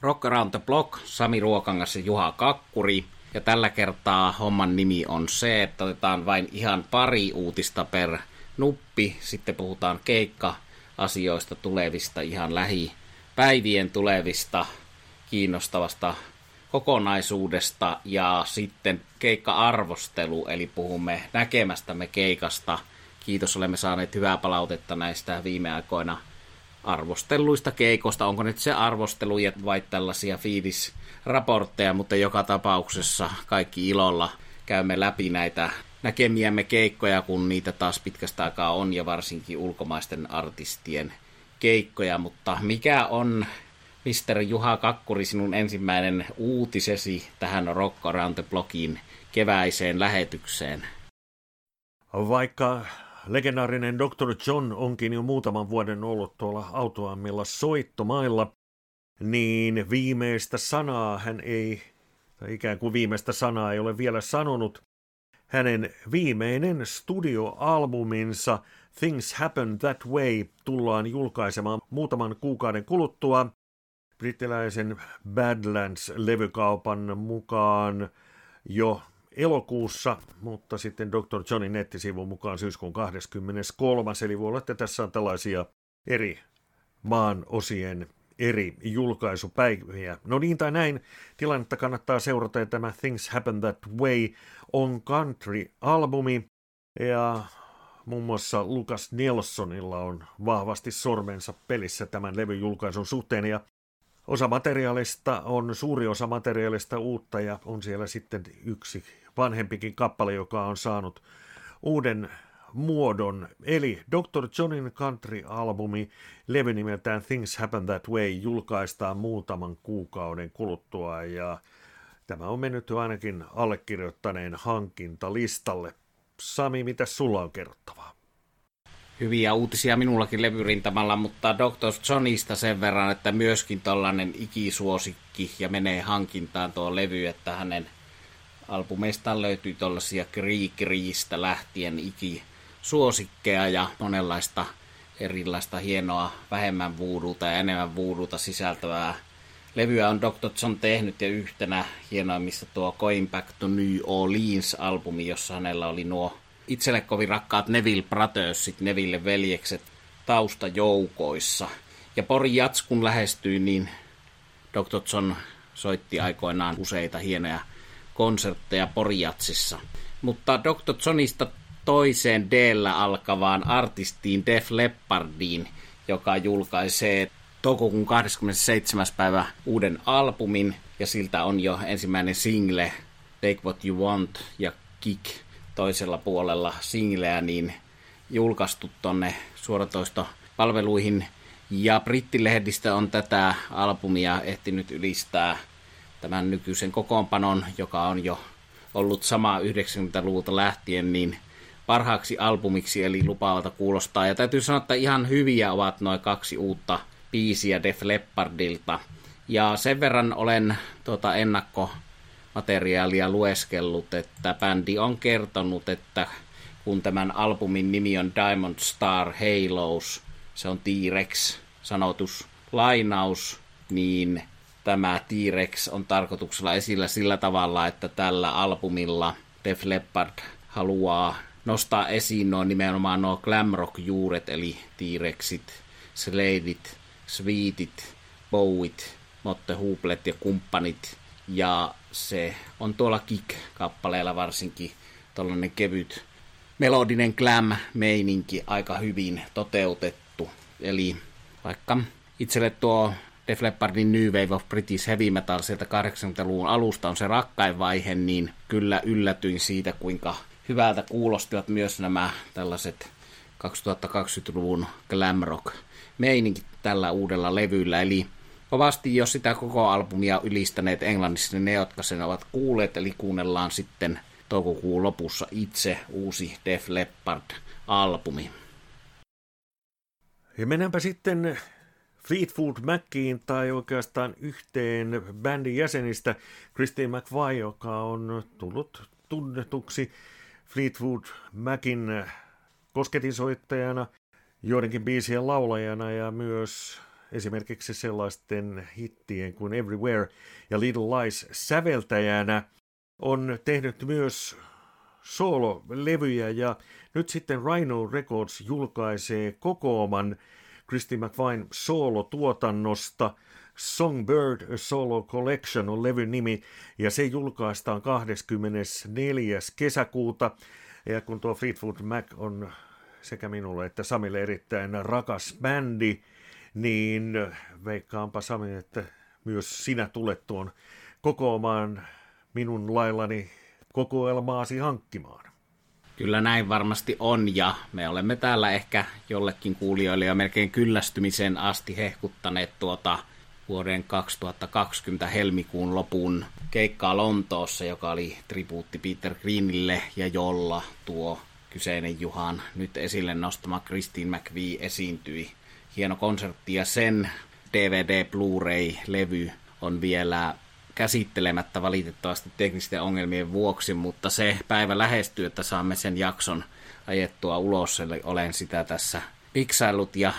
Rock Around the Block, Sami Ruokangas ja Juha Kakkuri. Ja tällä kertaa homman nimi on se, että otetaan vain ihan pari uutista per nuppi. Sitten puhutaan keikka-asioista tulevista, ihan lähipäivien tulevista kiinnostavasta kokonaisuudesta ja sitten keikka-arvostelu, eli puhumme näkemästämme keikasta. Kiitos, olemme saaneet hyvää palautetta näistä viime aikoina arvostelluista keikosta. Onko nyt se arvostelu vai tällaisia fiilisraportteja, mutta joka tapauksessa kaikki ilolla käymme läpi näitä näkemiämme keikkoja, kun niitä taas pitkästä aikaa on, ja varsinkin ulkomaisten artistien keikkoja. Mutta mikä on Mr. Juha Kakkuri, sinun ensimmäinen uutisesi tähän Rock Around the Blockin keväiseen lähetykseen? Vaikka legendaarinen Dr. John onkin jo muutaman vuoden ollut tuolla autoammilla soittomailla, niin viimeistä sanaa hän ei, tai ikään kuin viimeistä sanaa ei ole vielä sanonut. Hänen viimeinen studioalbuminsa Things Happen That Way tullaan julkaisemaan muutaman kuukauden kuluttua. Brittiläisen Badlands-levykaupan mukaan jo elokuussa, mutta sitten Dr. Johnin nettisivun mukaan syyskuun 23. Eli voi olla, että tässä on tällaisia eri maan osien eri julkaisupäiviä. No niin tai näin, tilannetta kannattaa seurata, ja tämä Things Happen That Way on country-albumi, ja muun muassa Lucas Nelsonilla on vahvasti sormensa pelissä tämän levyn julkaisun suhteen, ja Osa materiaalista on, suuri osa materiaalista uutta ja on siellä sitten yksi vanhempikin kappale, joka on saanut uuden muodon, eli Dr. Johnin country-albumi, levy nimeltään Things Happen That Way, julkaistaan muutaman kuukauden kuluttua ja tämä on mennyt jo ainakin allekirjoittaneen hankintalistalle. Sami, mitä sulla on kerrottavaa? hyviä uutisia minullakin levyrintamalla, mutta Dr. Johnista sen verran, että myöskin tällainen ikisuosikki ja menee hankintaan tuo levy, että hänen albumeistaan löytyy tuollaisia kriikriistä lähtien ikisuosikkeja ja monenlaista erilaista hienoa vähemmän vuuduta ja enemmän vuuduta sisältävää levyä on Dr. John tehnyt ja yhtenä hienoimmista tuo Going Back to New Orleans-albumi, jossa hänellä oli nuo itselle kovin rakkaat Neville Brothersit, Neville veljekset taustajoukoissa. Ja Pori Jats kun lähestyi, niin Dr. John soitti aikoinaan useita hienoja konsertteja Porijatsissa. Mutta Dr. Johnista toiseen d alkavaan artistiin Def Leppardiin, joka julkaisee toukokuun 27. päivä uuden albumin, ja siltä on jo ensimmäinen single Take What You Want ja Kick toisella puolella singleä niin julkaistu tonne suoratoistopalveluihin. Ja brittilehdistä on tätä albumia ehtinyt ylistää tämän nykyisen kokoonpanon, joka on jo ollut sama 90-luvulta lähtien, niin parhaaksi albumiksi, eli lupaavalta kuulostaa. Ja täytyy sanoa, että ihan hyviä ovat noin kaksi uutta biisiä Def Leppardilta. Ja sen verran olen tuota ennakko materiaalia lueskellut, että bändi on kertonut, että kun tämän albumin nimi on Diamond Star Halos, se on T-Rex sanotus lainaus, niin tämä T-Rex on tarkoituksella esillä sillä tavalla, että tällä albumilla Def Leppard haluaa nostaa esiin nuo nimenomaan nuo glam rock juuret, eli T-Rexit, Sladeit, Sweetit, Bowit, Motte Huplet ja kumppanit. Ja se on tuolla Kick-kappaleella varsinkin tällainen kevyt melodinen glam-meininki aika hyvin toteutettu. Eli vaikka itselle tuo Def Leppardin New Wave of British Heavy Metal sieltä 80-luvun alusta on se rakkain vaihe, niin kyllä yllätyin siitä, kuinka hyvältä kuulostivat myös nämä tällaiset 2020-luvun glam rock meininki tällä uudella levyllä. Eli kovasti jo sitä koko albumia ylistäneet englannissa, niin ne, jotka sen ovat kuulleet, eli kuunnellaan sitten toukokuun lopussa itse uusi Def Leppard-albumi. Ja mennäänpä sitten Fleetwood Maciin tai oikeastaan yhteen bändin jäsenistä Christine McVie, joka on tullut tunnetuksi Fleetwood Macin kosketinsoittajana, joidenkin biisien laulajana ja myös esimerkiksi sellaisten hittien kuin Everywhere ja Little Lies säveltäjänä. On tehnyt myös soololevyjä ja nyt sitten Rhino Records julkaisee kokooman Christy McVine soolotuotannosta. Songbird Solo Collection on levyn nimi ja se julkaistaan 24. kesäkuuta. Ja kun tuo Fleetwood Mac on sekä minulle että Samille erittäin rakas bändi, niin veikkaanpa Sami, että myös sinä tulet tuon kokoomaan minun laillani kokoelmaasi hankkimaan. Kyllä näin varmasti on, ja me olemme täällä ehkä jollekin kuulijoille jo melkein kyllästymisen asti hehkuttaneet tuota vuoden 2020 helmikuun lopun keikkaa Lontoossa, joka oli tribuutti Peter Greenille, ja jolla tuo kyseinen Juhan nyt esille nostama Christine McVie esiintyi. Hieno konsertti, ja sen DVD Blu-ray-levy on vielä käsittelemättä valitettavasti teknisten ongelmien vuoksi, mutta se päivä lähestyy, että saamme sen jakson ajettua ulos, eli olen sitä tässä piksailut ja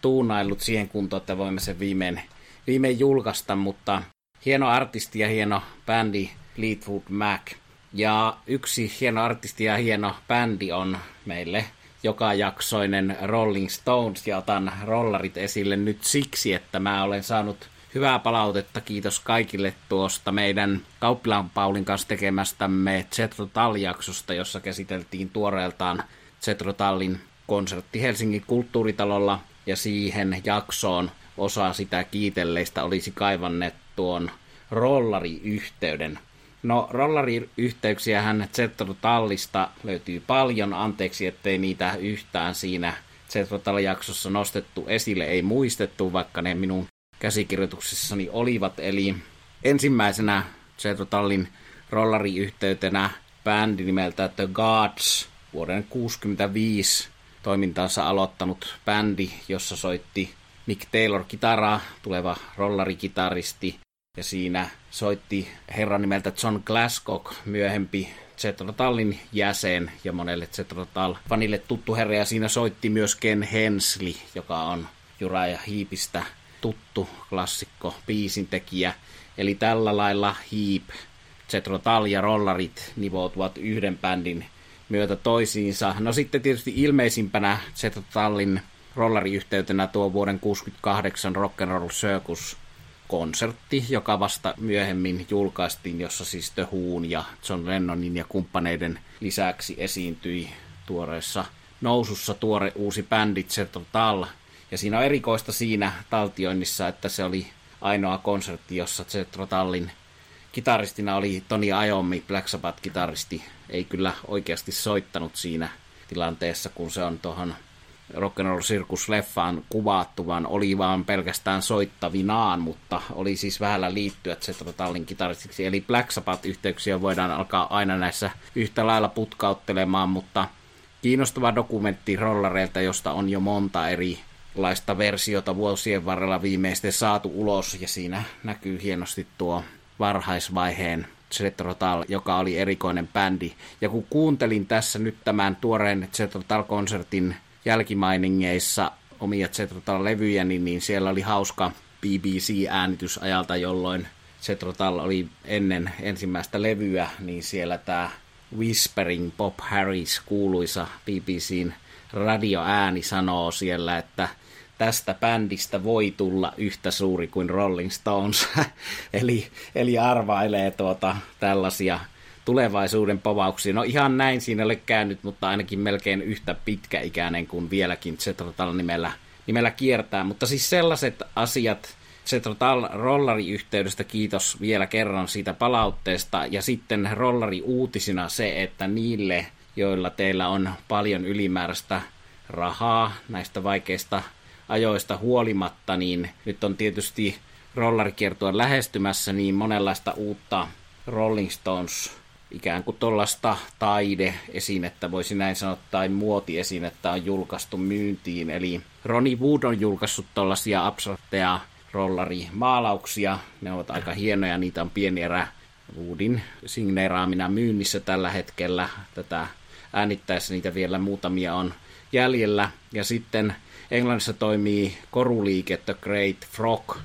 tuunaillut siihen kuntoon, että voimme sen viimein, viimein julkaista, mutta hieno artisti ja hieno bändi Fleetwood Mac. Ja yksi hieno artisti ja hieno bändi on meille joka jaksoinen Rolling Stones, ja otan rollarit esille nyt siksi, että mä olen saanut hyvää palautetta. Kiitos kaikille tuosta meidän Kauppilaan Paulin kanssa tekemästämme Zetro Tal-jaksosta, jossa käsiteltiin tuoreeltaan Zetro Tallin konsertti Helsingin kulttuuritalolla ja siihen jaksoon osa sitä kiitelleistä olisi kaivanneet tuon rollariyhteyden. No, rollariyhteyksiähän Zetro Tallista löytyy paljon, anteeksi ettei niitä yhtään siinä Zetro Tal-jaksossa nostettu esille, ei muistettu, vaikka ne minun käsikirjoituksessani olivat. Eli ensimmäisenä Jethro Tallin rollariyhteytenä bändi nimeltä The Gods, vuoden 65 toimintaansa aloittanut bändi, jossa soitti Mick Taylor kitaraa, tuleva rollarikitaristi, ja siinä soitti herran nimeltä John Glasgow, myöhempi Zetro Tallin jäsen ja monelle Zetro Tall fanille tuttu herra, ja siinä soitti myös Ken Hensley, joka on Juraja Hiipistä tuttu klassikko biisintekijä. Eli tällä lailla Heap, Zetro Tal ja Rollarit nivoutuvat yhden bändin myötä toisiinsa. No sitten tietysti ilmeisimpänä Zetro Tallin rollariyhteytenä tuo vuoden 68 Rock'n'Roll Circus konsertti, joka vasta myöhemmin julkaistiin, jossa siis The Whoon ja John Lennonin ja kumppaneiden lisäksi esiintyi tuoreessa nousussa tuore uusi bändi Zetro Tal – ja siinä on erikoista siinä taltioinnissa, että se oli ainoa konsertti, jossa Zetro Tallin kitaristina oli Toni Iommi, Black Sabbath-kitaristi. Ei kyllä oikeasti soittanut siinä tilanteessa, kun se on tuohon Rock'n'Roll Circus-leffaan kuvattu, vaan oli vaan pelkästään soittavinaan, mutta oli siis vähällä liittyä Zetro Tallin kitaristiksi. Eli Black Sabbath-yhteyksiä voidaan alkaa aina näissä yhtä lailla putkauttelemaan, mutta kiinnostava dokumentti rollareilta, josta on jo monta eri laista versiota vuosien varrella viimeisten saatu ulos, ja siinä näkyy hienosti tuo varhaisvaiheen Zetrotal, joka oli erikoinen bändi. Ja kun kuuntelin tässä nyt tämän tuoreen Zetrotal-konsertin jälkimainingeissa omia Zetrotal-levyjäni, niin siellä oli hauska BBC-äänitysajalta, jolloin Zetrotal oli ennen ensimmäistä levyä, niin siellä tämä Whispering Bob Harris, kuuluisa BBCn radioääni sanoo siellä, että tästä bändistä voi tulla yhtä suuri kuin Rolling Stones. eli, eli arvailee tuota, tällaisia tulevaisuuden povauksia. No ihan näin siinä ole käynyt, mutta ainakin melkein yhtä pitkäikäinen kuin vieläkin Zetrotal nimellä, nimellä kiertää. Mutta siis sellaiset asiat Zetrotal rollari-yhteydestä kiitos vielä kerran siitä palautteesta. Ja sitten rollari uutisina se, että niille, joilla teillä on paljon ylimääräistä rahaa näistä vaikeista ajoista huolimatta, niin nyt on tietysti rollarikiertoa lähestymässä niin monenlaista uutta Rolling Stones ikään kuin tuollaista taideesinettä, voisi näin sanoa, tai muotiesinettä on julkaistu myyntiin. Eli Ronnie Wood on julkaissut tuollaisia abstrakteja rollarimaalauksia. Ne ovat aika hienoja, niitä on pieni erä Woodin signeeraamina myynnissä tällä hetkellä. Tätä äänittäessä niitä vielä muutamia on jäljellä. Ja sitten Englannissa toimii koruliike The Great Frog,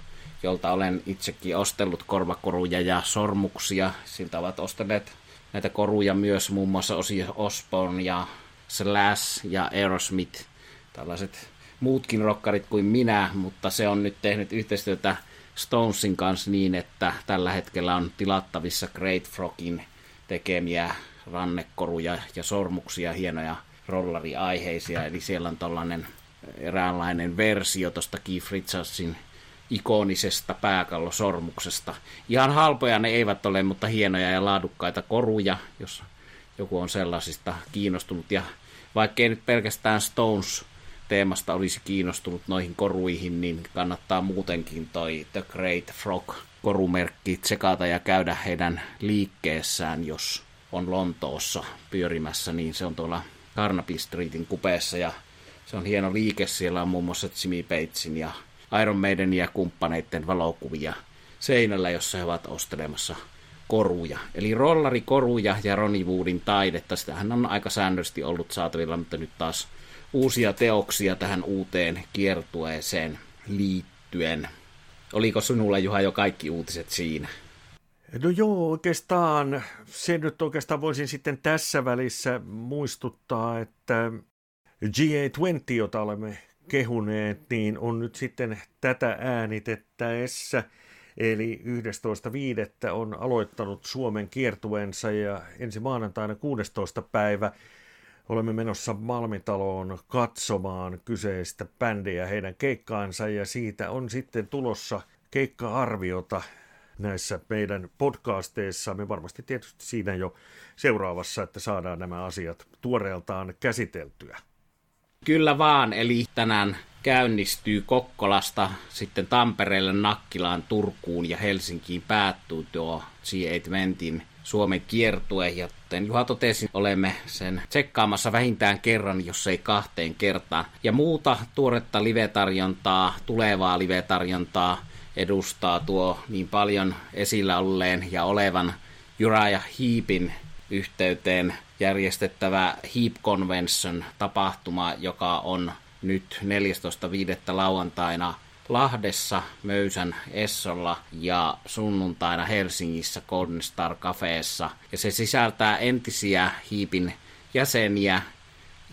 jolta olen itsekin ostellut korvakoruja ja sormuksia. Siltä ovat ostaneet näitä koruja myös muun muassa Osi Osborne ja Slash ja Aerosmith, tällaiset muutkin rokkarit kuin minä, mutta se on nyt tehnyt yhteistyötä Stonesin kanssa niin, että tällä hetkellä on tilattavissa Great Frogin tekemiä rannekoruja ja sormuksia, hienoja rollariaiheisia, eli siellä on tällainen eräänlainen versio tuosta Keith Richardsin ikonisesta pääkallosormuksesta. Ihan halpoja ne eivät ole, mutta hienoja ja laadukkaita koruja, jos joku on sellaisista kiinnostunut. Ja vaikkei nyt pelkästään Stones teemasta olisi kiinnostunut noihin koruihin, niin kannattaa muutenkin toi The Great Frog korumerkki tsekata ja käydä heidän liikkeessään, jos on Lontoossa pyörimässä, niin se on tuolla Carnaby Streetin kupeessa ja se on hieno liike. Siellä on muun muassa Jimmy Pagein ja Iron Maiden ja kumppaneiden valokuvia seinällä, jossa he ovat ostelemassa koruja. Eli rollarikoruja ja Ronnie Woodin taidetta. Sitähän on aika säännöllisesti ollut saatavilla, mutta nyt taas uusia teoksia tähän uuteen kiertueeseen liittyen. Oliko sinulla Juha jo kaikki uutiset siinä? No joo, oikeastaan se nyt oikeastaan voisin sitten tässä välissä muistuttaa, että G820, jota olemme kehuneet, niin on nyt sitten tätä äänitettäessä, eli 11.5. on aloittanut Suomen kiertueensa ja ensi maanantaina 16. päivä olemme menossa Malmitaloon katsomaan kyseistä bändiä heidän keikkaansa ja siitä on sitten tulossa keikka-arviota näissä meidän podcasteissa. Me varmasti tietysti siinä jo seuraavassa, että saadaan nämä asiat tuoreeltaan käsiteltyä. Kyllä vaan, eli tänään käynnistyy Kokkolasta sitten Tampereelle, Nakkilaan, Turkuun ja Helsinkiin päättyy tuo G8 Ventin Suomen kiertue. Ja kuten Juha totesi, olemme sen tsekkaamassa vähintään kerran, jos ei kahteen kertaan. Ja muuta tuoretta live-tarjontaa, tulevaa live-tarjontaa edustaa tuo niin paljon esillä olleen ja olevan Juraja Hiipin yhteyteen järjestettävä Heap Convention tapahtuma, joka on nyt 14.5. lauantaina Lahdessa, Möysän Essolla ja sunnuntaina Helsingissä Golden Cafeessa. Ja se sisältää entisiä Hiipin jäseniä,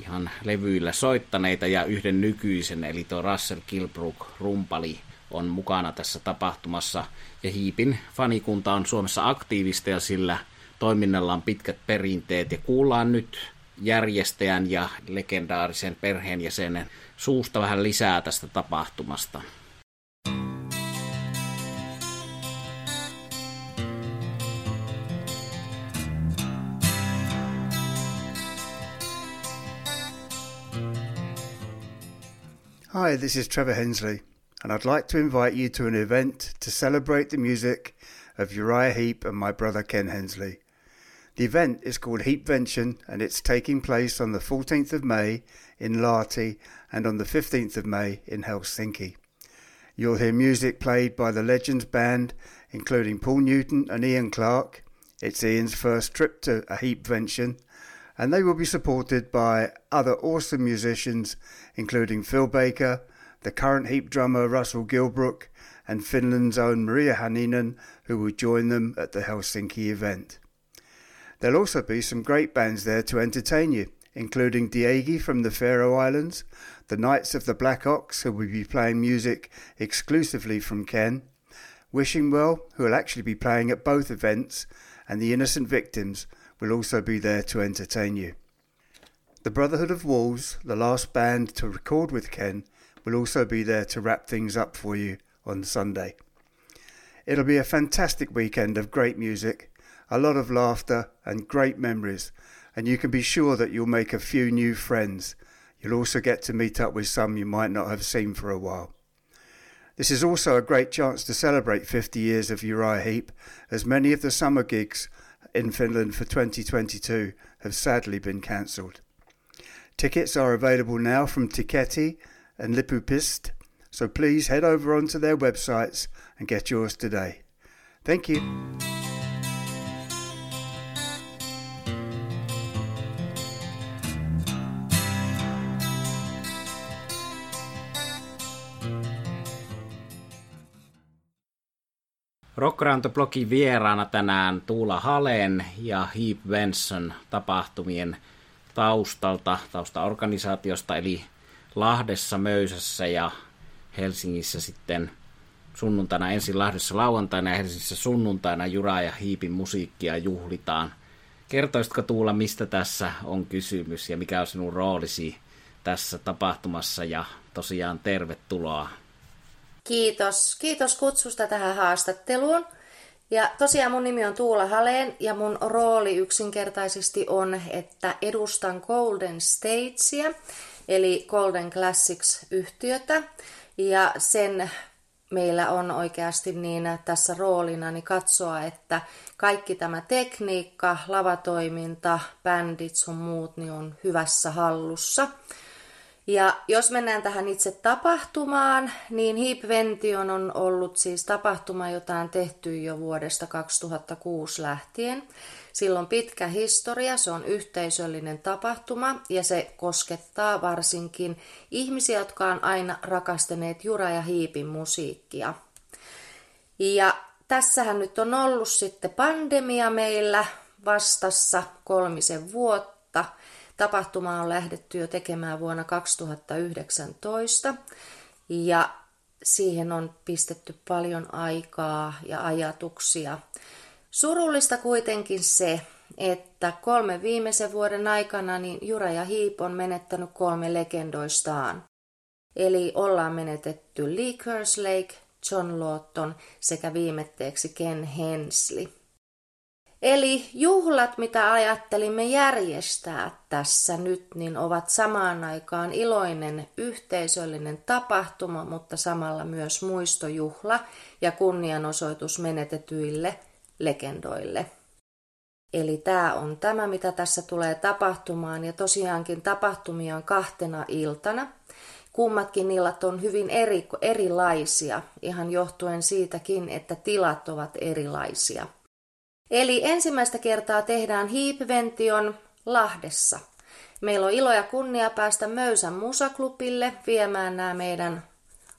ihan levyillä soittaneita ja yhden nykyisen, eli tuo Russell Kilbrook rumpali on mukana tässä tapahtumassa. Ja Hiipin fanikunta on Suomessa aktiivista ja sillä toiminnalla on pitkät perinteet. Ja kuullaan nyt järjestäjän ja legendaarisen perheenjäsenen suusta vähän lisää tästä tapahtumasta. Hi, this is Trevor Hensley, and I'd like to invite you to an event to celebrate the music of Uriah Heep and my brother Ken Hensley. The event is called Heapvention and it's taking place on the 14th of May in Lahti and on the 15th of May in Helsinki. You'll hear music played by the Legends Band, including Paul Newton and Ian Clark. It's Ian's first trip to a Heapvention, and they will be supported by other awesome musicians, including Phil Baker, the current Heap drummer Russell Gilbrook, and Finland's own Maria Haninen, who will join them at the Helsinki event. There'll also be some great bands there to entertain you, including Diegi from the Faroe Islands, the Knights of the Black Ox, who will be playing music exclusively from Ken, Wishing Well, who will actually be playing at both events, and the Innocent Victims will also be there to entertain you. The Brotherhood of Wolves, the last band to record with Ken, will also be there to wrap things up for you on Sunday. It'll be a fantastic weekend of great music a lot of laughter, and great memories, and you can be sure that you'll make a few new friends. You'll also get to meet up with some you might not have seen for a while. This is also a great chance to celebrate 50 years of Uriah Heep, as many of the summer gigs in Finland for 2022 have sadly been cancelled. Tickets are available now from Tiketti and Lipupist, so please head over onto their websites and get yours today. Thank you. Rockranto-blogin vieraana tänään Tuula Halen ja Heap Benson tapahtumien taustalta, taustaorganisaatiosta eli Lahdessa, Möysässä ja Helsingissä sitten sunnuntaina ensin Lahdessa lauantaina ja Helsingissä sunnuntaina Jura ja Hiipin musiikkia juhlitaan. Kertoisitko Tuula, mistä tässä on kysymys ja mikä on sinun roolisi tässä tapahtumassa ja tosiaan tervetuloa. Kiitos. Kiitos kutsusta tähän haastatteluun. Ja tosiaan mun nimi on Tuula Haleen ja mun rooli yksinkertaisesti on, että edustan Golden Stagea, eli Golden Classics-yhtiötä. Ja sen meillä on oikeasti niin tässä roolina niin katsoa, että kaikki tämä tekniikka, lavatoiminta, bändit sun muut niin on hyvässä hallussa. Ja jos mennään tähän itse tapahtumaan, niin Heap Vention on ollut siis tapahtuma, jota on tehty jo vuodesta 2006 lähtien. Silloin pitkä historia, se on yhteisöllinen tapahtuma ja se koskettaa varsinkin ihmisiä, jotka on aina rakastaneet Jura ja Hiipin musiikkia. Ja tässähän nyt on ollut sitten pandemia meillä vastassa kolmisen vuotta – Tapahtuma on lähdetty jo tekemään vuonna 2019 ja siihen on pistetty paljon aikaa ja ajatuksia. Surullista kuitenkin se, että kolme viimeisen vuoden aikana niin Jura ja Hiip on menettänyt kolme legendoistaan. Eli ollaan menetetty Lee Kerslake, John Lawton sekä viimetteeksi Ken Hensley. Eli juhlat, mitä ajattelimme järjestää tässä nyt, niin ovat samaan aikaan iloinen yhteisöllinen tapahtuma, mutta samalla myös muistojuhla ja kunnianosoitus menetetyille legendoille. Eli tämä on tämä, mitä tässä tulee tapahtumaan. Ja tosiaankin tapahtumia on kahtena iltana. Kummatkin illat on hyvin eri, erilaisia, ihan johtuen siitäkin, että tilat ovat erilaisia. Eli ensimmäistä kertaa tehdään hiipvention Lahdessa. Meillä on ilo ja kunnia päästä Möysän musaklubille viemään nämä meidän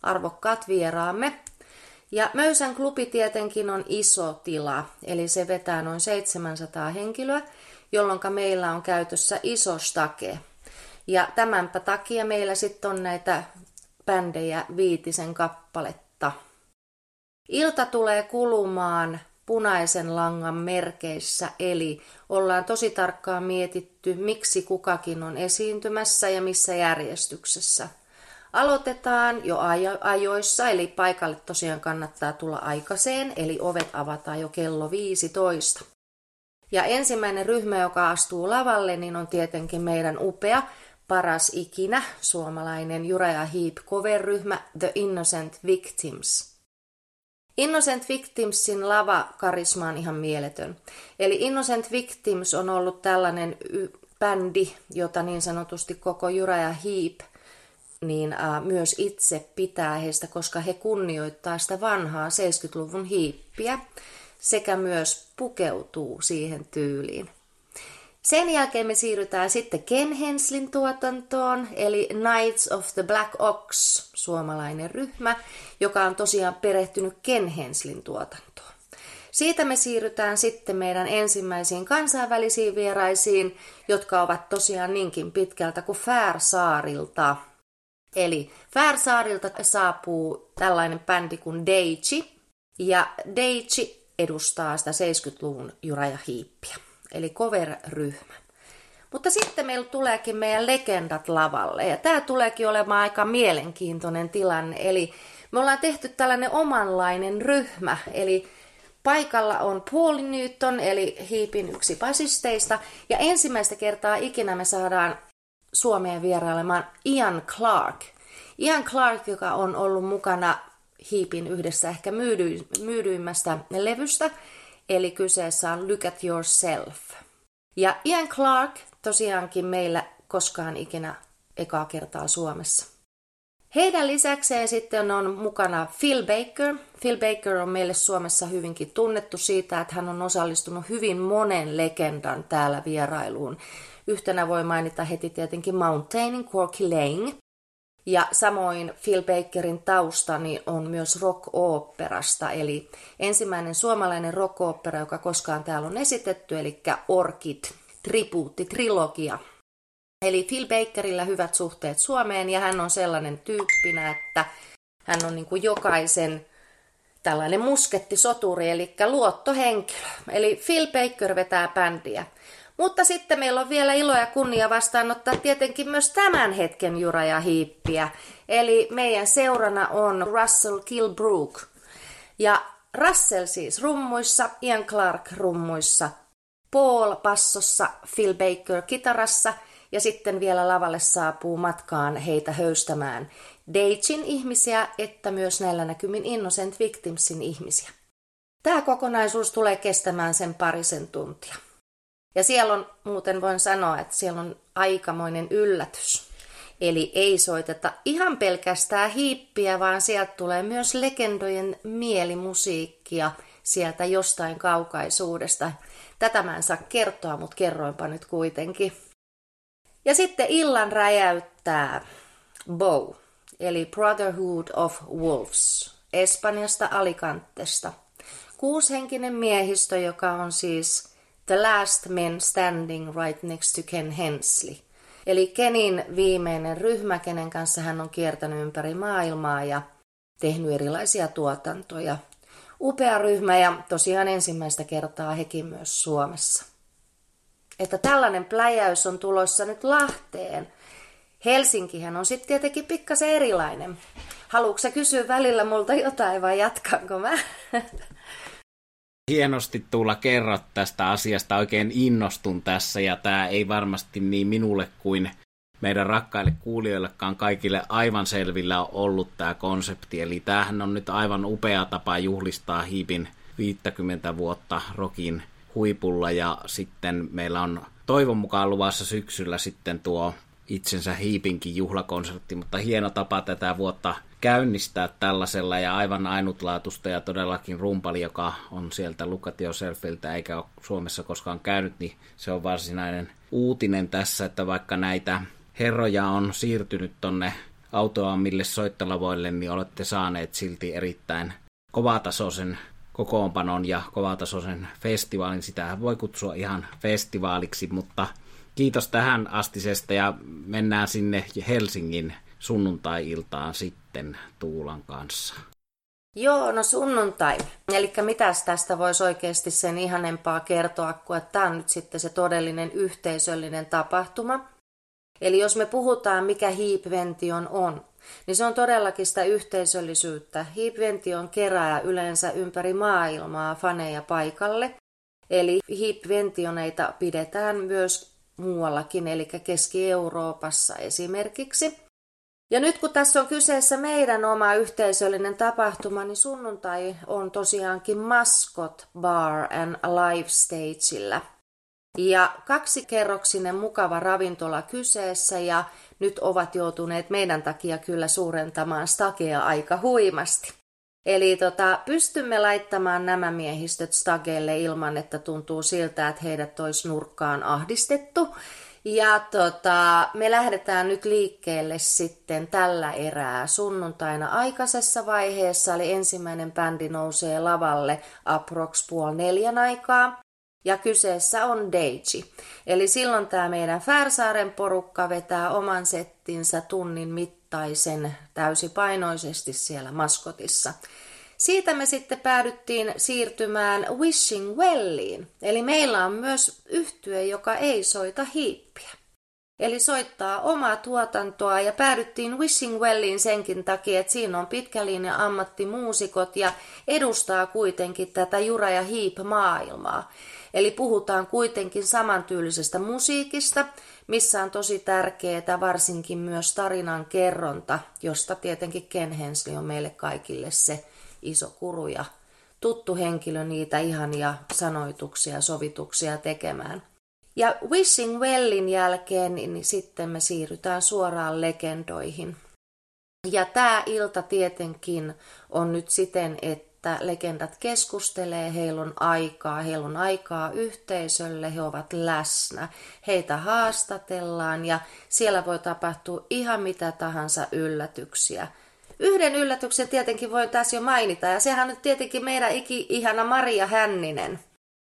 arvokkaat vieraamme. Ja Möysän klubi tietenkin on iso tila, eli se vetää noin 700 henkilöä, jolloin meillä on käytössä iso stake. Ja tämänpä takia meillä sitten on näitä bändejä viitisen kappaletta. Ilta tulee kulumaan punaisen langan merkeissä, eli ollaan tosi tarkkaan mietitty, miksi kukakin on esiintymässä ja missä järjestyksessä. Aloitetaan jo ajo- ajoissa, eli paikalle tosiaan kannattaa tulla aikaiseen, eli ovet avataan jo kello 15. Ja ensimmäinen ryhmä, joka astuu lavalle, niin on tietenkin meidän upea, paras ikinä suomalainen Juraja Heap cover-ryhmä The Innocent Victims – Innocent Victimsin lava-karisma on ihan mieletön. Eli Innocent Victims on ollut tällainen y- bändi, jota niin sanotusti koko Jura ja Heap niin uh, myös itse pitää heistä, koska he kunnioittaa sitä vanhaa 70-luvun hiippiä sekä myös pukeutuu siihen tyyliin. Sen jälkeen me siirrytään sitten Ken Henslin tuotantoon, eli Knights of the Black Ox, suomalainen ryhmä, joka on tosiaan perehtynyt Ken Henslin tuotantoon. Siitä me siirrytään sitten meidän ensimmäisiin kansainvälisiin vieraisiin, jotka ovat tosiaan niinkin pitkältä kuin Färsaarilta. Eli Färsaarilta saapuu tällainen bändi kuin Deichi, ja Deichi edustaa sitä 70-luvun Juraja Hiippiä eli cover-ryhmä. Mutta sitten meillä tuleekin meidän legendat lavalle, ja tämä tuleekin olemaan aika mielenkiintoinen tilanne. Eli me ollaan tehty tällainen omanlainen ryhmä, eli paikalla on Paul Newton, eli Hiipin yksi basisteista, ja ensimmäistä kertaa ikinä me saadaan Suomeen vierailemaan Ian Clark. Ian Clark, joka on ollut mukana Hiipin yhdessä ehkä myydy, myydyimmästä levystä, eli kyseessä on Look at Yourself. Ja Ian Clark tosiaankin meillä koskaan ikinä ekaa kertaa Suomessa. Heidän lisäkseen sitten on mukana Phil Baker. Phil Baker on meille Suomessa hyvinkin tunnettu siitä, että hän on osallistunut hyvin monen legendan täällä vierailuun. Yhtenä voi mainita heti tietenkin Mountainin Corky Lane. Ja samoin Phil Bakerin tausta niin on myös rock-oopperasta, eli ensimmäinen suomalainen rock-opera, joka koskaan täällä on esitetty, eli Orchid, tribuutti, trilogia. Eli Phil Bakerillä hyvät suhteet Suomeen, ja hän on sellainen tyyppinä, että hän on niin kuin jokaisen tällainen muskettisoturi, eli luottohenkilö. Eli Phil Baker vetää bändiä. Mutta sitten meillä on vielä ilo ja kunnia vastaanottaa tietenkin myös tämän hetken Jura ja Hiippiä. Eli meidän seurana on Russell Kilbrook. Ja Russell siis rummuissa, Ian Clark rummuissa, Paul passossa, Phil Baker kitarassa ja sitten vielä lavalle saapuu matkaan heitä höystämään Deitsin ihmisiä, että myös näillä näkymin Innocent Victimsin ihmisiä. Tämä kokonaisuus tulee kestämään sen parisen tuntia. Ja siellä on, muuten voin sanoa, että siellä on aikamoinen yllätys. Eli ei soiteta ihan pelkästään hiippiä, vaan sieltä tulee myös legendojen mielimusiikkia sieltä jostain kaukaisuudesta. Tätä mä en saa kertoa, mutta kerroinpa nyt kuitenkin. Ja sitten illan räjäyttää Bow, eli Brotherhood of Wolves, Espanjasta Alicantesta. Kuushenkinen miehistö, joka on siis The Last Men Standing Right Next to Ken Hensley. Eli Kenin viimeinen ryhmä, kenen kanssa hän on kiertänyt ympäri maailmaa ja tehnyt erilaisia tuotantoja. Upea ryhmä ja tosiaan ensimmäistä kertaa hekin myös Suomessa. Että tällainen pläjäys on tulossa nyt Lahteen. Helsinkihän on sitten tietenkin pikkasen erilainen. Haluatko kysyä välillä multa jotain vai jatkanko mä? hienosti tulla kerrot tästä asiasta. Oikein innostun tässä ja tämä ei varmasti niin minulle kuin meidän rakkaille kuulijoillekaan kaikille aivan selvillä on ollut tämä konsepti. Eli tämähän on nyt aivan upea tapa juhlistaa Hiipin 50 vuotta rokin huipulla ja sitten meillä on toivon mukaan luvassa syksyllä sitten tuo itsensä hiipinkin juhlakonsertti, mutta hieno tapa tätä vuotta käynnistää tällaisella ja aivan ainutlaatusta ja todellakin rumpali, joka on sieltä Look Yourselfiltä eikä ole Suomessa koskaan käynyt, niin se on varsinainen uutinen tässä, että vaikka näitä herroja on siirtynyt tonne autoamille soittolavoille, niin olette saaneet silti erittäin kovatasoisen kokoonpanon ja kovatasoisen festivaalin. Sitähän voi kutsua ihan festivaaliksi, mutta kiitos tähän astisesta ja mennään sinne Helsingin sunnuntai-iltaan sitten Tuulan kanssa. Joo, no sunnuntai. Eli mitäs tästä voisi oikeasti sen ihanempaa kertoa, kuin että tämä on nyt sitten se todellinen yhteisöllinen tapahtuma. Eli jos me puhutaan, mikä Hiipvention on, niin se on todellakin sitä yhteisöllisyyttä. Hiipvention kerää yleensä ympäri maailmaa faneja paikalle. Eli hiipventioneita pidetään myös muuallakin, eli Keski-Euroopassa esimerkiksi. Ja nyt kun tässä on kyseessä meidän oma yhteisöllinen tapahtuma, niin sunnuntai on tosiaankin Mascot Bar and Live Stageillä. Ja kaksikerroksinen mukava ravintola kyseessä ja nyt ovat joutuneet meidän takia kyllä suurentamaan stakea aika huimasti. Eli tota, pystymme laittamaan nämä miehistöt stageelle ilman, että tuntuu siltä, että heidät olisi nurkkaan ahdistettu. Ja tota, me lähdetään nyt liikkeelle sitten tällä erää sunnuntaina aikaisessa vaiheessa, eli ensimmäinen bändi nousee lavalle aprox puoli neljän aikaa. Ja kyseessä on Deiji. Eli silloin tämä meidän Färsaaren porukka vetää oman settinsä tunnin mittaisen täysipainoisesti siellä maskotissa. Siitä me sitten päädyttiin siirtymään Wishing Welliin. Eli meillä on myös yhtye, joka ei soita hiippiä. Eli soittaa omaa tuotantoa ja päädyttiin Wishing Welliin senkin takia, että siinä on pitkälinja ammattimuusikot ja edustaa kuitenkin tätä Jura ja Hiip maailmaa. Eli puhutaan kuitenkin samantyylisestä musiikista, missä on tosi tärkeää varsinkin myös tarinan kerronta, josta tietenkin Ken Hensley on meille kaikille se iso kuru ja tuttu henkilö niitä ihania sanoituksia ja sovituksia tekemään. Ja Wishing Wellin jälkeen niin sitten me siirrytään suoraan legendoihin. Ja tämä ilta tietenkin on nyt siten, että että legendat keskustelee, heillä on aikaa, heillä on aikaa yhteisölle, he ovat läsnä, heitä haastatellaan ja siellä voi tapahtua ihan mitä tahansa yllätyksiä. Yhden yllätyksen tietenkin voi tässä jo mainita ja sehän on tietenkin meidän iki-ihana Maria Hänninen.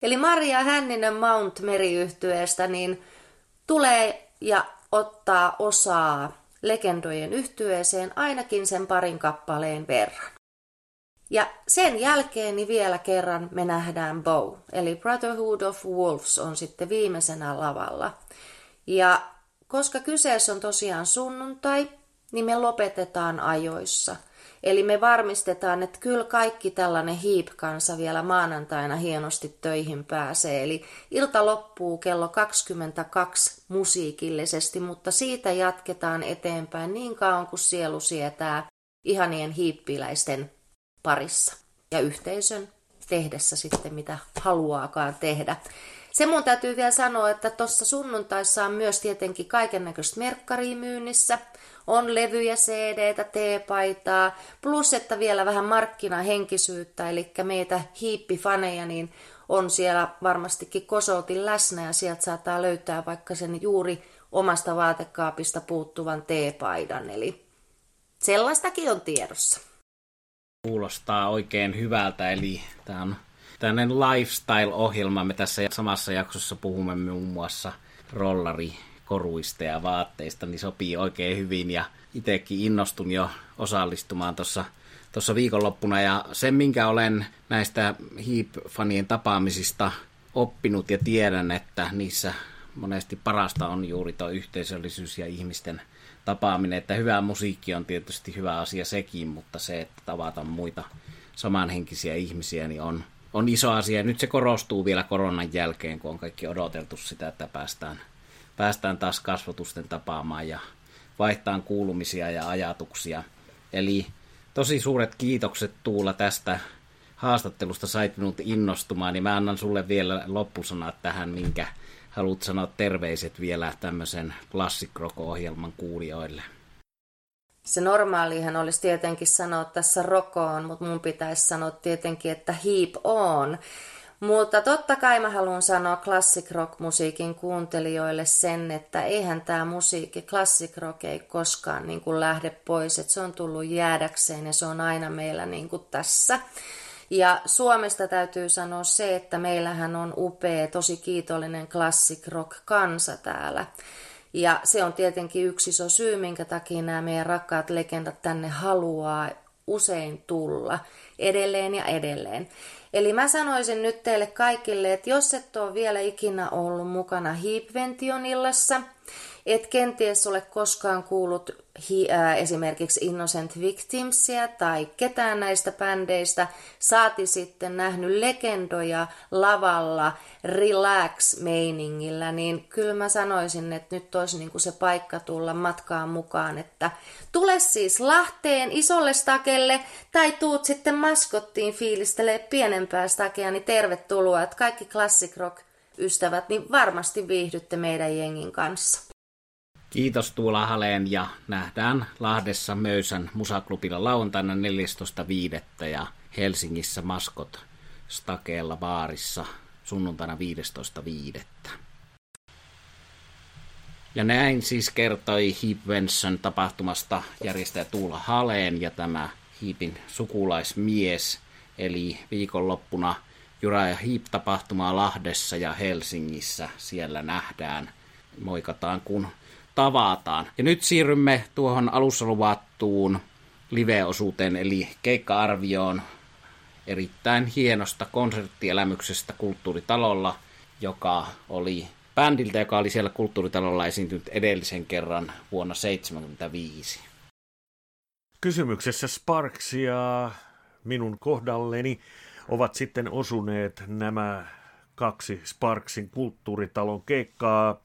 Eli Maria Hänninen Mount meriyhtyeestä niin tulee ja ottaa osaa legendojen yhtyeeseen ainakin sen parin kappaleen verran. Ja sen jälkeen niin vielä kerran me nähdään Bow, eli Brotherhood of Wolves on sitten viimeisenä lavalla. Ja koska kyseessä on tosiaan sunnuntai, niin me lopetetaan ajoissa – Eli me varmistetaan, että kyllä kaikki tällainen hiip-kansa vielä maanantaina hienosti töihin pääsee. Eli ilta loppuu kello 22 musiikillisesti, mutta siitä jatketaan eteenpäin niin kauan kuin sielu sietää ihanien hiippiläisten parissa ja yhteisön tehdessä sitten mitä haluaakaan tehdä. Se mun täytyy vielä sanoa, että tuossa sunnuntaissa on myös tietenkin kaiken näköistä merkkaria myynnissä. On levyjä, cd teepaitaa, plus että vielä vähän markkinahenkisyyttä, eli meitä hiippifaneja, niin on siellä varmastikin kosolti läsnä ja sieltä saattaa löytää vaikka sen juuri omasta vaatekaapista puuttuvan teepaidan, eli sellaistakin on tiedossa. Kuulostaa oikein hyvältä, eli tämä on tämmöinen lifestyle-ohjelma. Me tässä samassa jaksossa puhumme muun muassa rollarikoruista ja vaatteista, niin sopii oikein hyvin. Ja itsekin innostun jo osallistumaan tuossa tuossa viikonloppuna. Ja sen, minkä olen näistä Heap-fanien tapaamisista oppinut ja tiedän, että niissä monesti parasta on juuri tuo yhteisöllisyys ja ihmisten tapaaminen. Että hyvä musiikki on tietysti hyvä asia sekin, mutta se, että tavata muita samanhenkisiä ihmisiä, niin on, on iso asia. Nyt se korostuu vielä koronan jälkeen, kun on kaikki odoteltu sitä, että päästään, päästään taas kasvotusten tapaamaan ja vaihtaan kuulumisia ja ajatuksia. Eli tosi suuret kiitokset Tuula tästä haastattelusta sait minut innostumaan, niin mä annan sulle vielä loppusanat tähän, minkä haluat sanoa terveiset vielä tämmöisen Classic Rock-ohjelman kuulijoille. Se normaalihan olisi tietenkin sanoa tässä rokoon, mutta mun pitäisi sanoa tietenkin, että heap on. Mutta totta kai mä haluan sanoa classic rock musiikin kuuntelijoille sen, että eihän tämä musiikki, classic rock ei koskaan niin kuin lähde pois, että se on tullut jäädäkseen ja se on aina meillä niin kuin tässä. Ja Suomesta täytyy sanoa se, että meillähän on upea, tosi kiitollinen classic rock kansa täällä. Ja se on tietenkin yksi iso syy, minkä takia nämä meidän rakkaat legendat tänne haluaa usein tulla edelleen ja edelleen. Eli mä sanoisin nyt teille kaikille, että jos et ole vielä ikinä ollut mukana Hiipventionillassa, et kenties ole koskaan kuullut hi, äh, esimerkiksi Innocent Victimsia tai ketään näistä bändeistä, saati sitten nähnyt legendoja lavalla relax-meiningillä, niin kyllä mä sanoisin, että nyt olisi niin kuin se paikka tulla matkaan mukaan, että tule siis Lahteen isolle stakelle tai tuut sitten maskottiin fiilistelee pienempää stakea, niin tervetuloa, että kaikki Classic Rock ystävät, niin varmasti viihdytte meidän jengin kanssa. Kiitos Tuula Haleen ja nähdään Lahdessa Möysän musaklubilla lauantaina 14.5. ja Helsingissä Maskot Stakeella baarissa sunnuntaina 15.5. Ja näin siis kertoi Heap Venson tapahtumasta järjestäjä Tuula Haleen ja tämä Heapin sukulaismies. Eli viikonloppuna Jura ja Heap tapahtumaa Lahdessa ja Helsingissä. Siellä nähdään, moikataan kun tavataan. Ja nyt siirrymme tuohon alussa luvattuun live-osuuteen, eli keikka-arvioon erittäin hienosta konserttielämyksestä Kulttuuritalolla, joka oli bändiltä, joka oli siellä Kulttuuritalolla esiintynyt edellisen kerran vuonna 1975. Kysymyksessä Sparks ja minun kohdalleni ovat sitten osuneet nämä kaksi Sparksin kulttuuritalon keikkaa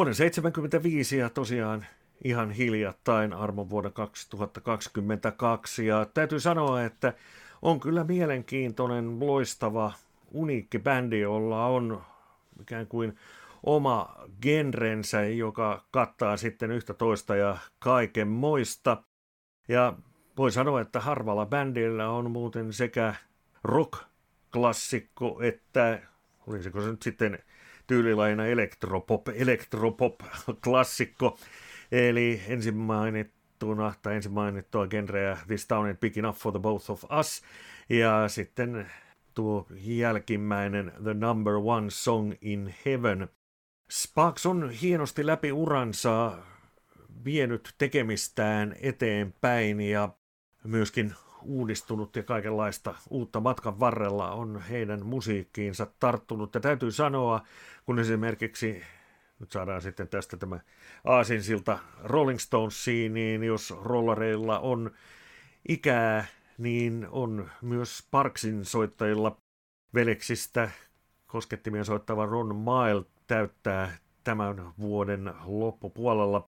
Vuoden 1975 ja tosiaan ihan hiljattain armon vuonna 2022 ja täytyy sanoa, että on kyllä mielenkiintoinen, loistava, uniikki bändi, jolla on ikään kuin oma genrensä, joka kattaa sitten yhtä toista ja kaiken moista. Ja voi sanoa, että harvalla bändillä on muuten sekä rock-klassikko, että olisiko se nyt sitten tyylilajina elektropop, elektropop-klassikko, eli ensin mainittuna, tai ensin mainittua genreä This Town ain't Big Enough for the Both of Us, ja sitten tuo jälkimmäinen The Number One Song in Heaven. Sparks on hienosti läpi uransa vienyt tekemistään eteenpäin ja myöskin uudistunut ja kaikenlaista uutta matkan varrella on heidän musiikkiinsa tarttunut. Ja täytyy sanoa, kun esimerkiksi nyt saadaan sitten tästä tämä aasinsilta Rolling Stonesiin, niin jos rollareilla on ikää, niin on myös Parksin soittajilla veleksistä koskettimien soittava Ron Mile täyttää tämän vuoden loppupuolella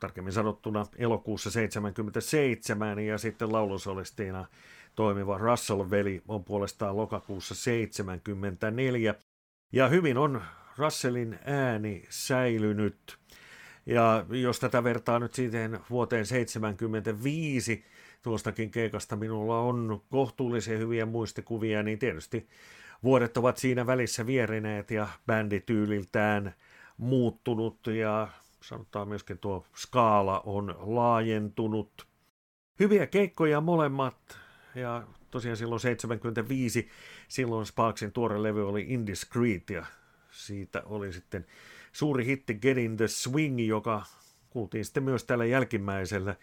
tarkemmin sanottuna elokuussa 77 ja sitten laulusolistiina toimiva Russell-veli on puolestaan lokakuussa 74. Ja hyvin on Russellin ääni säilynyt. Ja jos tätä vertaa nyt siihen vuoteen 75, tuostakin keikasta minulla on kohtuullisen hyviä muistikuvia, niin tietysti vuodet ovat siinä välissä vierineet ja bändi tyyliltään muuttunut ja sanotaan myöskin tuo skaala on laajentunut. Hyviä keikkoja molemmat, ja tosiaan silloin 75, silloin Sparksin tuore levy oli Indiscreet, ja siitä oli sitten suuri hitti Get in the Swing, joka kuultiin sitten myös tällä jälkimmäisellä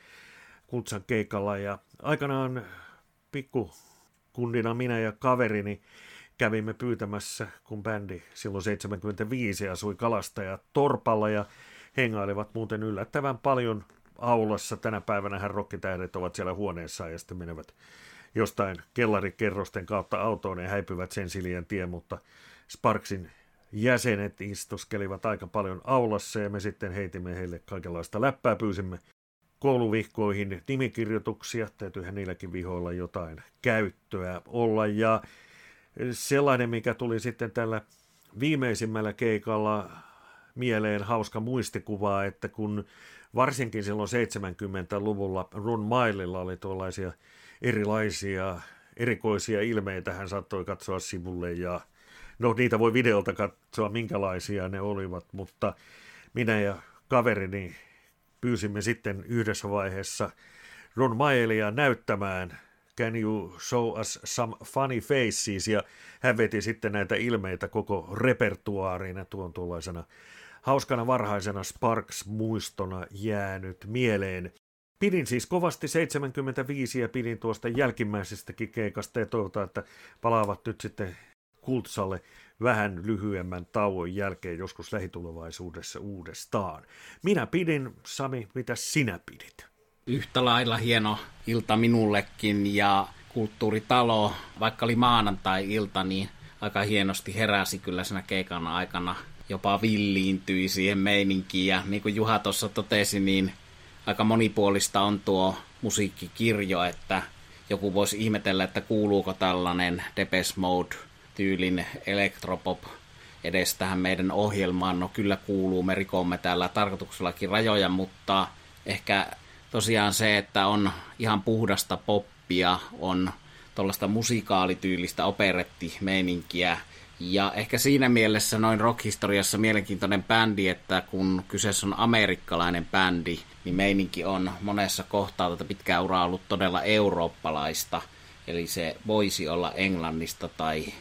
Kultsan keikalla, ja aikanaan pikku kundina minä ja kaverini kävimme pyytämässä, kun bändi silloin 75 asui Kalastaja Torpalla ja hengailivat muuten yllättävän paljon aulassa. Tänä päivänä hän rokkitähdet ovat siellä huoneessa ja sitten menevät jostain kellarikerrosten kautta autoon ja häipyvät sen siljen tien, mutta Sparksin jäsenet istuskelivat aika paljon aulassa ja me sitten heitimme heille kaikenlaista läppää, pyysimme kouluvihkoihin nimikirjoituksia, täytyyhän niilläkin vihoilla jotain käyttöä olla. Ja sellainen, mikä tuli sitten tällä viimeisimmällä keikalla mieleen hauska muistikuva, että kun varsinkin silloin 70-luvulla Ron Maililla oli tuollaisia erilaisia erikoisia ilmeitä, hän saattoi katsoa sivulle ja no niitä voi videolta katsoa minkälaisia ne olivat, mutta minä ja kaverini pyysimme sitten yhdessä vaiheessa Ron Maelia näyttämään Can you show us some funny faces? Ja hän veti sitten näitä ilmeitä koko repertuaariin tuon tuollaisena hauskana varhaisena Sparks-muistona jäänyt mieleen. Pidin siis kovasti 75 ja pidin tuosta jälkimmäisestäkin keikasta ja toivotaan, että palaavat nyt sitten Kultsalle vähän lyhyemmän tauon jälkeen joskus lähitulevaisuudessa uudestaan. Minä pidin, Sami, mitä sinä pidit? Yhtä lailla hieno ilta minullekin ja kulttuuritalo, vaikka oli maanantai-ilta, niin aika hienosti heräsi kyllä siinä keikan aikana jopa villiintyi siihen meininkiin. Ja niin kuin Juha tuossa totesi, niin aika monipuolista on tuo musiikkikirjo, että joku voisi ihmetellä, että kuuluuko tällainen Depes Mode-tyylin elektropop edes tähän meidän ohjelmaan. No kyllä kuuluu, me rikomme täällä tarkoituksellakin rajoja, mutta ehkä tosiaan se, että on ihan puhdasta poppia, on tuollaista musikaalityylistä operettimeininkiä, ja ehkä siinä mielessä noin rockhistoriassa mielenkiintoinen bändi, että kun kyseessä on amerikkalainen bändi, niin meininki on monessa kohtaa tätä pitkää uraa ollut todella eurooppalaista. Eli se voisi olla Englannista tai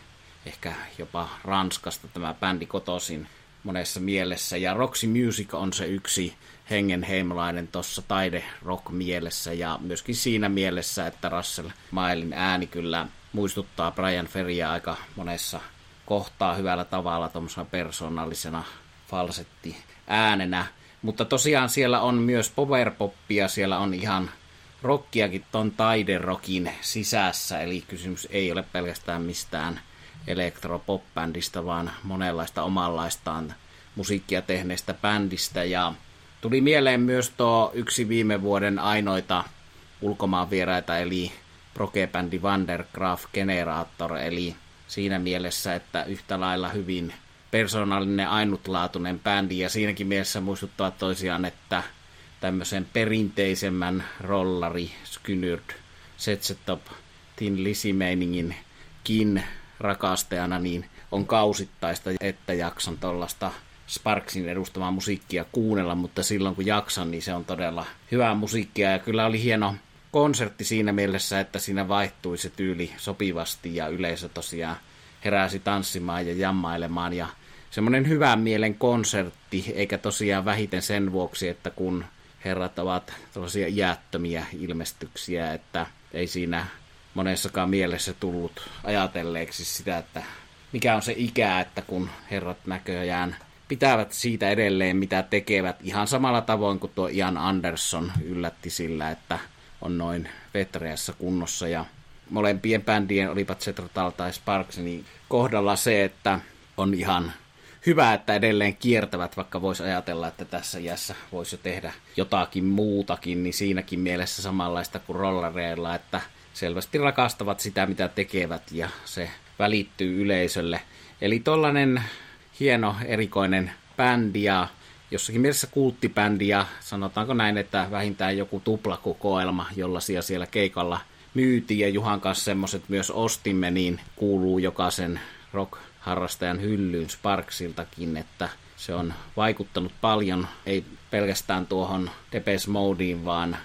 ehkä jopa Ranskasta tämä bändi kotosin monessa mielessä. Ja Roxy Music on se yksi hengenheimolainen tuossa taide rock mielessä ja myöskin siinä mielessä, että Russell Mailin ääni kyllä muistuttaa Brian Ferryä aika monessa kohtaa hyvällä tavalla tuommoisena persoonallisena falsetti äänenä. Mutta tosiaan siellä on myös powerpoppia, siellä on ihan rockiakin ton taiderokin sisässä, eli kysymys ei ole pelkästään mistään elektropop-bändistä, vaan monenlaista omanlaistaan musiikkia tehneestä bändistä. Ja tuli mieleen myös tuo yksi viime vuoden ainoita ulkomaanvieraita, eli proge-bändi Vandergraaf Generator, eli siinä mielessä, että yhtä lailla hyvin persoonallinen ainutlaatuinen bändi. Ja siinäkin mielessä muistuttaa toisiaan, että tämmöisen perinteisemmän rollari, Skynyrd, Setsetop, Tin Lisimeiningin rakastajana, niin on kausittaista, että jaksan tuollaista Sparksin edustamaa musiikkia kuunnella, mutta silloin kun jaksan, niin se on todella hyvää musiikkia. Ja kyllä oli hieno konsertti siinä mielessä, että siinä vaihtui se tyyli sopivasti ja yleisö tosiaan heräsi tanssimaan ja jammailemaan. Ja semmoinen hyvän mielen konsertti, eikä tosiaan vähiten sen vuoksi, että kun herrat ovat tällaisia iättömiä ilmestyksiä, että ei siinä monessakaan mielessä tullut ajatelleeksi sitä, että mikä on se ikä, että kun herrat näköjään pitävät siitä edelleen, mitä tekevät, ihan samalla tavoin kuin tuo Ian Anderson yllätti sillä, että on noin vetreässä kunnossa ja molempien bändien, olipat Zetratal tai Sparks, niin kohdalla se, että on ihan hyvä, että edelleen kiertävät, vaikka voisi ajatella, että tässä iässä voisi jo tehdä jotakin muutakin, niin siinäkin mielessä samanlaista kuin rollareilla, että selvästi rakastavat sitä, mitä tekevät, ja se välittyy yleisölle. Eli tollanen hieno, erikoinen bändi, ja jossakin mielessä kulttibändi, ja sanotaanko näin, että vähintään joku tuplakokoelma, jolla siellä keikalla myytiin, ja Juhan kanssa semmoset myös ostimme, niin kuuluu jokaisen rock-harrastajan hyllyyn Sparksiltakin, että se on vaikuttanut paljon, ei pelkästään tuohon Depes Modeen, vaan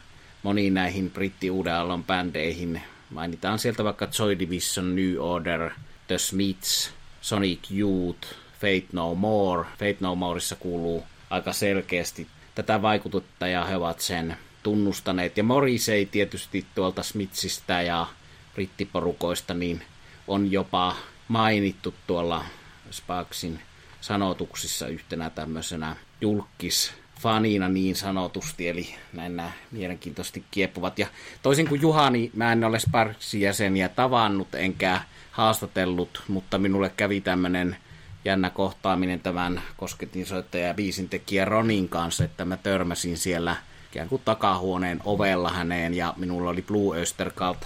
moniin näihin britti uuden bändeihin. Mainitaan sieltä vaikka Joy Division, New Order, The Smiths, Sonic Youth, Fate No More. Fate No Moreissa kuuluu aika selkeästi tätä vaikutetta ja he ovat sen tunnustaneet. Ja Morrissey tietysti tuolta Smithsistä ja brittiporukoista niin on jopa mainittu tuolla Sparksin sanotuksissa yhtenä tämmöisenä julkis fanina niin sanotusti, eli näin nämä mielenkiintoisesti kiepuvat. Ja toisin kuin Juhani, mä en ole Sparksin jäseniä tavannut enkä haastatellut, mutta minulle kävi tämmöinen jännä kohtaaminen tämän kosketin soittaja ja biisintekijä Ronin kanssa, että mä törmäsin siellä ikään kuin takahuoneen ovella häneen ja minulla oli Blue Österkalt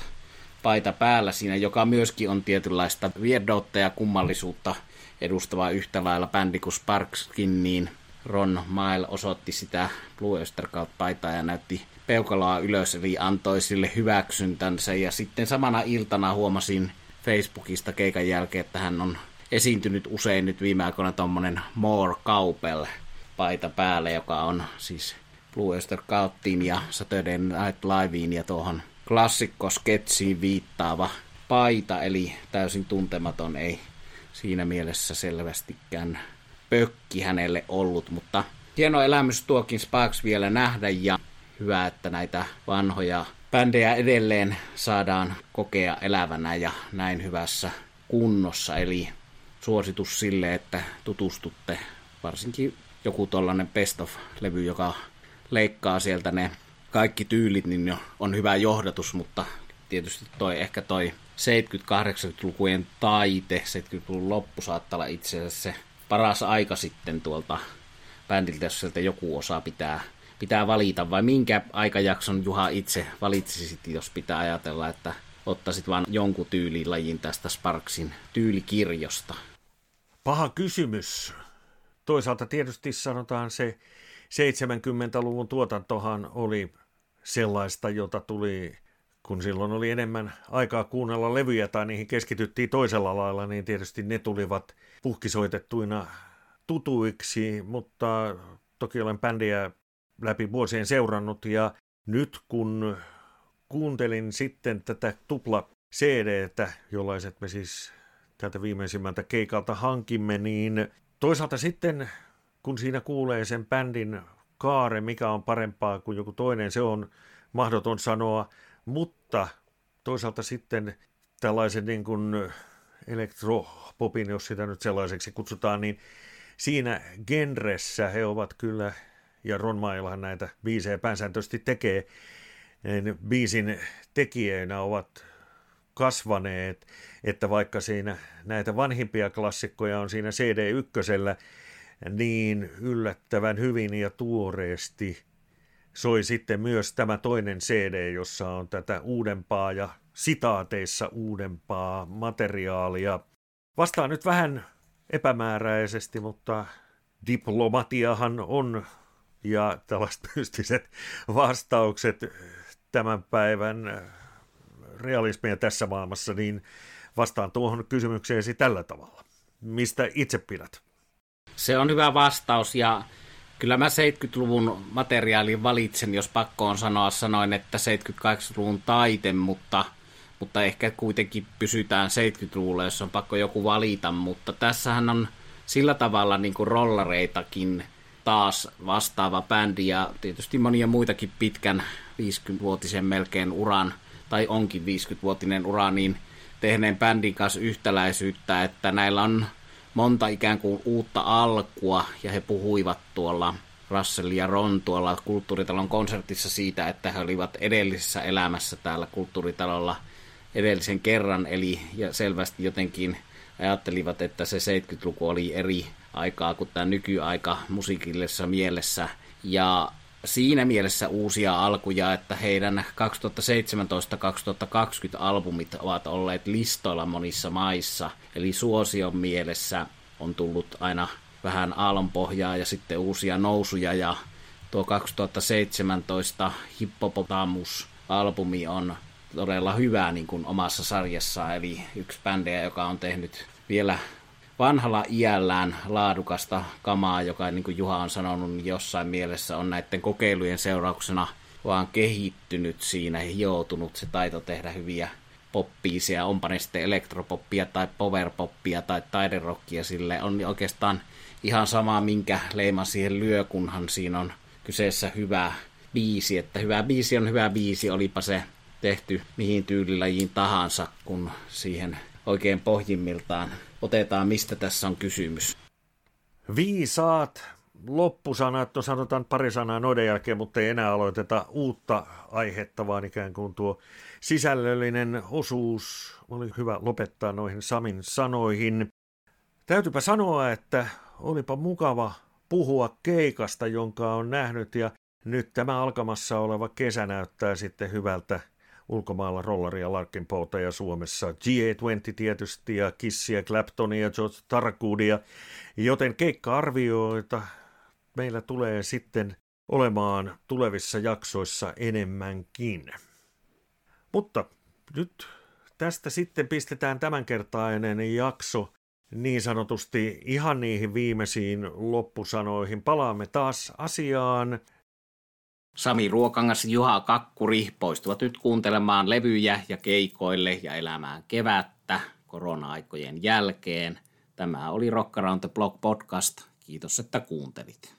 paita päällä siinä, joka myöskin on tietynlaista vierdoutta ja kummallisuutta edustava yhtä lailla bändi kuin Sparkskin, niin Ron Mile osoitti sitä Blue Österkalt-paitaa ja näytti peukaloa ylös, eli antoi sille hyväksyntänsä. Ja sitten samana iltana huomasin Facebookista keikan jälkeen, että hän on esiintynyt usein nyt viime aikoina tuommoinen More Kaupel paita päälle, joka on siis Blue Oyster Cultiin ja Saturday Night Liveen ja tuohon klassikko-sketsiin viittaava paita, eli täysin tuntematon, ei siinä mielessä selvästikään pökki hänelle ollut, mutta hieno elämys tuokin Sparks vielä nähdä ja hyvä, että näitä vanhoja bändejä edelleen saadaan kokea elävänä ja näin hyvässä kunnossa, eli suositus sille, että tutustutte varsinkin joku tollanen best of-levy, joka leikkaa sieltä ne kaikki tyylit, niin on hyvä johdatus, mutta tietysti toi ehkä toi 70-80-lukujen taite, 70-luvun loppu saattaa olla itse asiassa se paras aika sitten tuolta bändiltä, jos sieltä joku osa pitää, pitää valita, vai minkä aikajakson Juha itse valitsisit, jos pitää ajatella, että ottaisit vain jonkun tyylilajin tästä Sparksin tyylikirjosta? Paha kysymys. Toisaalta tietysti sanotaan se 70-luvun tuotantohan oli sellaista, jota tuli, kun silloin oli enemmän aikaa kuunnella levyjä tai niihin keskityttiin toisella lailla, niin tietysti ne tulivat puhkisoitettuina tutuiksi, mutta toki olen bändiä läpi vuosien seurannut ja nyt kun kuuntelin sitten tätä tupla CDtä, jollaiset me siis tältä viimeisimmältä keikalta hankimme, niin toisaalta sitten kun siinä kuulee sen bändin kaare, mikä on parempaa kuin joku toinen, se on mahdoton sanoa, mutta toisaalta sitten tällaisen niin kuin elektropopin, jos sitä nyt sellaiseksi kutsutaan, niin siinä genressä he ovat kyllä, ja Ron Mailahan näitä biisejä pääsääntöisesti tekee, niin biisin tekijöinä ovat kasvaneet, että vaikka siinä näitä vanhimpia klassikkoja on siinä CD1, niin yllättävän hyvin ja tuoreesti soi sitten myös tämä toinen CD, jossa on tätä uudempaa ja sitaateissa uudempaa materiaalia. Vastaan nyt vähän epämääräisesti, mutta diplomatiahan on ja tällaiset mystiset vastaukset tämän päivän realismia tässä maailmassa, niin vastaan tuohon kysymykseesi tällä tavalla. Mistä itse pidät? Se on hyvä vastaus ja kyllä mä 70-luvun materiaalin valitsen, jos pakko on sanoa. Sanoin, että 78-luvun taite, mutta, mutta ehkä kuitenkin pysytään 70-luvulla, jos on pakko joku valita. Mutta tässähän on sillä tavalla niin kuin rollareitakin taas vastaava bändi ja tietysti monia muitakin pitkän 50-vuotisen melkein uran, tai onkin 50-vuotinen ura, niin tehneen bändin kanssa yhtäläisyyttä, että näillä on monta ikään kuin uutta alkua, ja he puhuivat tuolla Russell ja Ron tuolla kulttuuritalon konsertissa siitä, että he olivat edellisessä elämässä täällä kulttuuritalolla edellisen kerran, eli ja selvästi jotenkin ajattelivat, että se 70-luku oli eri aikaa kuin tämä nykyaika musiikillisessa mielessä. Ja siinä mielessä uusia alkuja, että heidän 2017-2020 albumit ovat olleet listoilla monissa maissa. Eli suosion mielessä on tullut aina vähän aallonpohjaa ja sitten uusia nousuja ja tuo 2017 Hippopotamus-albumi on todella hyvä niin kuin omassa sarjassaan, eli yksi bändejä, joka on tehnyt vielä vanhalla iällään laadukasta kamaa, joka niin kuin Juha on sanonut, niin jossain mielessä on näiden kokeilujen seurauksena vaan kehittynyt siinä, hioutunut. Se taito tehdä hyviä poppiisia, onpa ne sitten elektropoppia tai powerpoppia tai taiderokkia sille, on oikeastaan ihan sama, minkä leima siihen lyö, kunhan siinä on kyseessä hyvä biisi, että hyvä biisi on hyvä biisi, olipa se tehty mihin tyylilajiin tahansa, kun siihen oikein pohjimmiltaan otetaan, mistä tässä on kysymys. Viisaat loppusanat, no sanotaan pari sanaa noiden jälkeen, mutta ei enää aloiteta uutta aihetta, vaan ikään kuin tuo sisällöllinen osuus oli hyvä lopettaa noihin Samin sanoihin. Täytyypä sanoa, että olipa mukava puhua keikasta, jonka on nähnyt ja nyt tämä alkamassa oleva kesä näyttää sitten hyvältä ulkomailla rollaria, Larkin ja Suomessa, G20 tietysti ja Kissiä, Claptonia, George Tarkudia, joten keikka-arvioita meillä tulee sitten olemaan tulevissa jaksoissa enemmänkin. Mutta nyt tästä sitten pistetään tämänkertainen jakso niin sanotusti ihan niihin viimeisiin loppusanoihin. Palaamme taas asiaan Sami Ruokangas ja Juha Kakkuri poistuvat nyt kuuntelemaan levyjä ja keikoille ja elämään kevättä korona-aikojen jälkeen. Tämä oli Rock Around the Block podcast. Kiitos, että kuuntelit.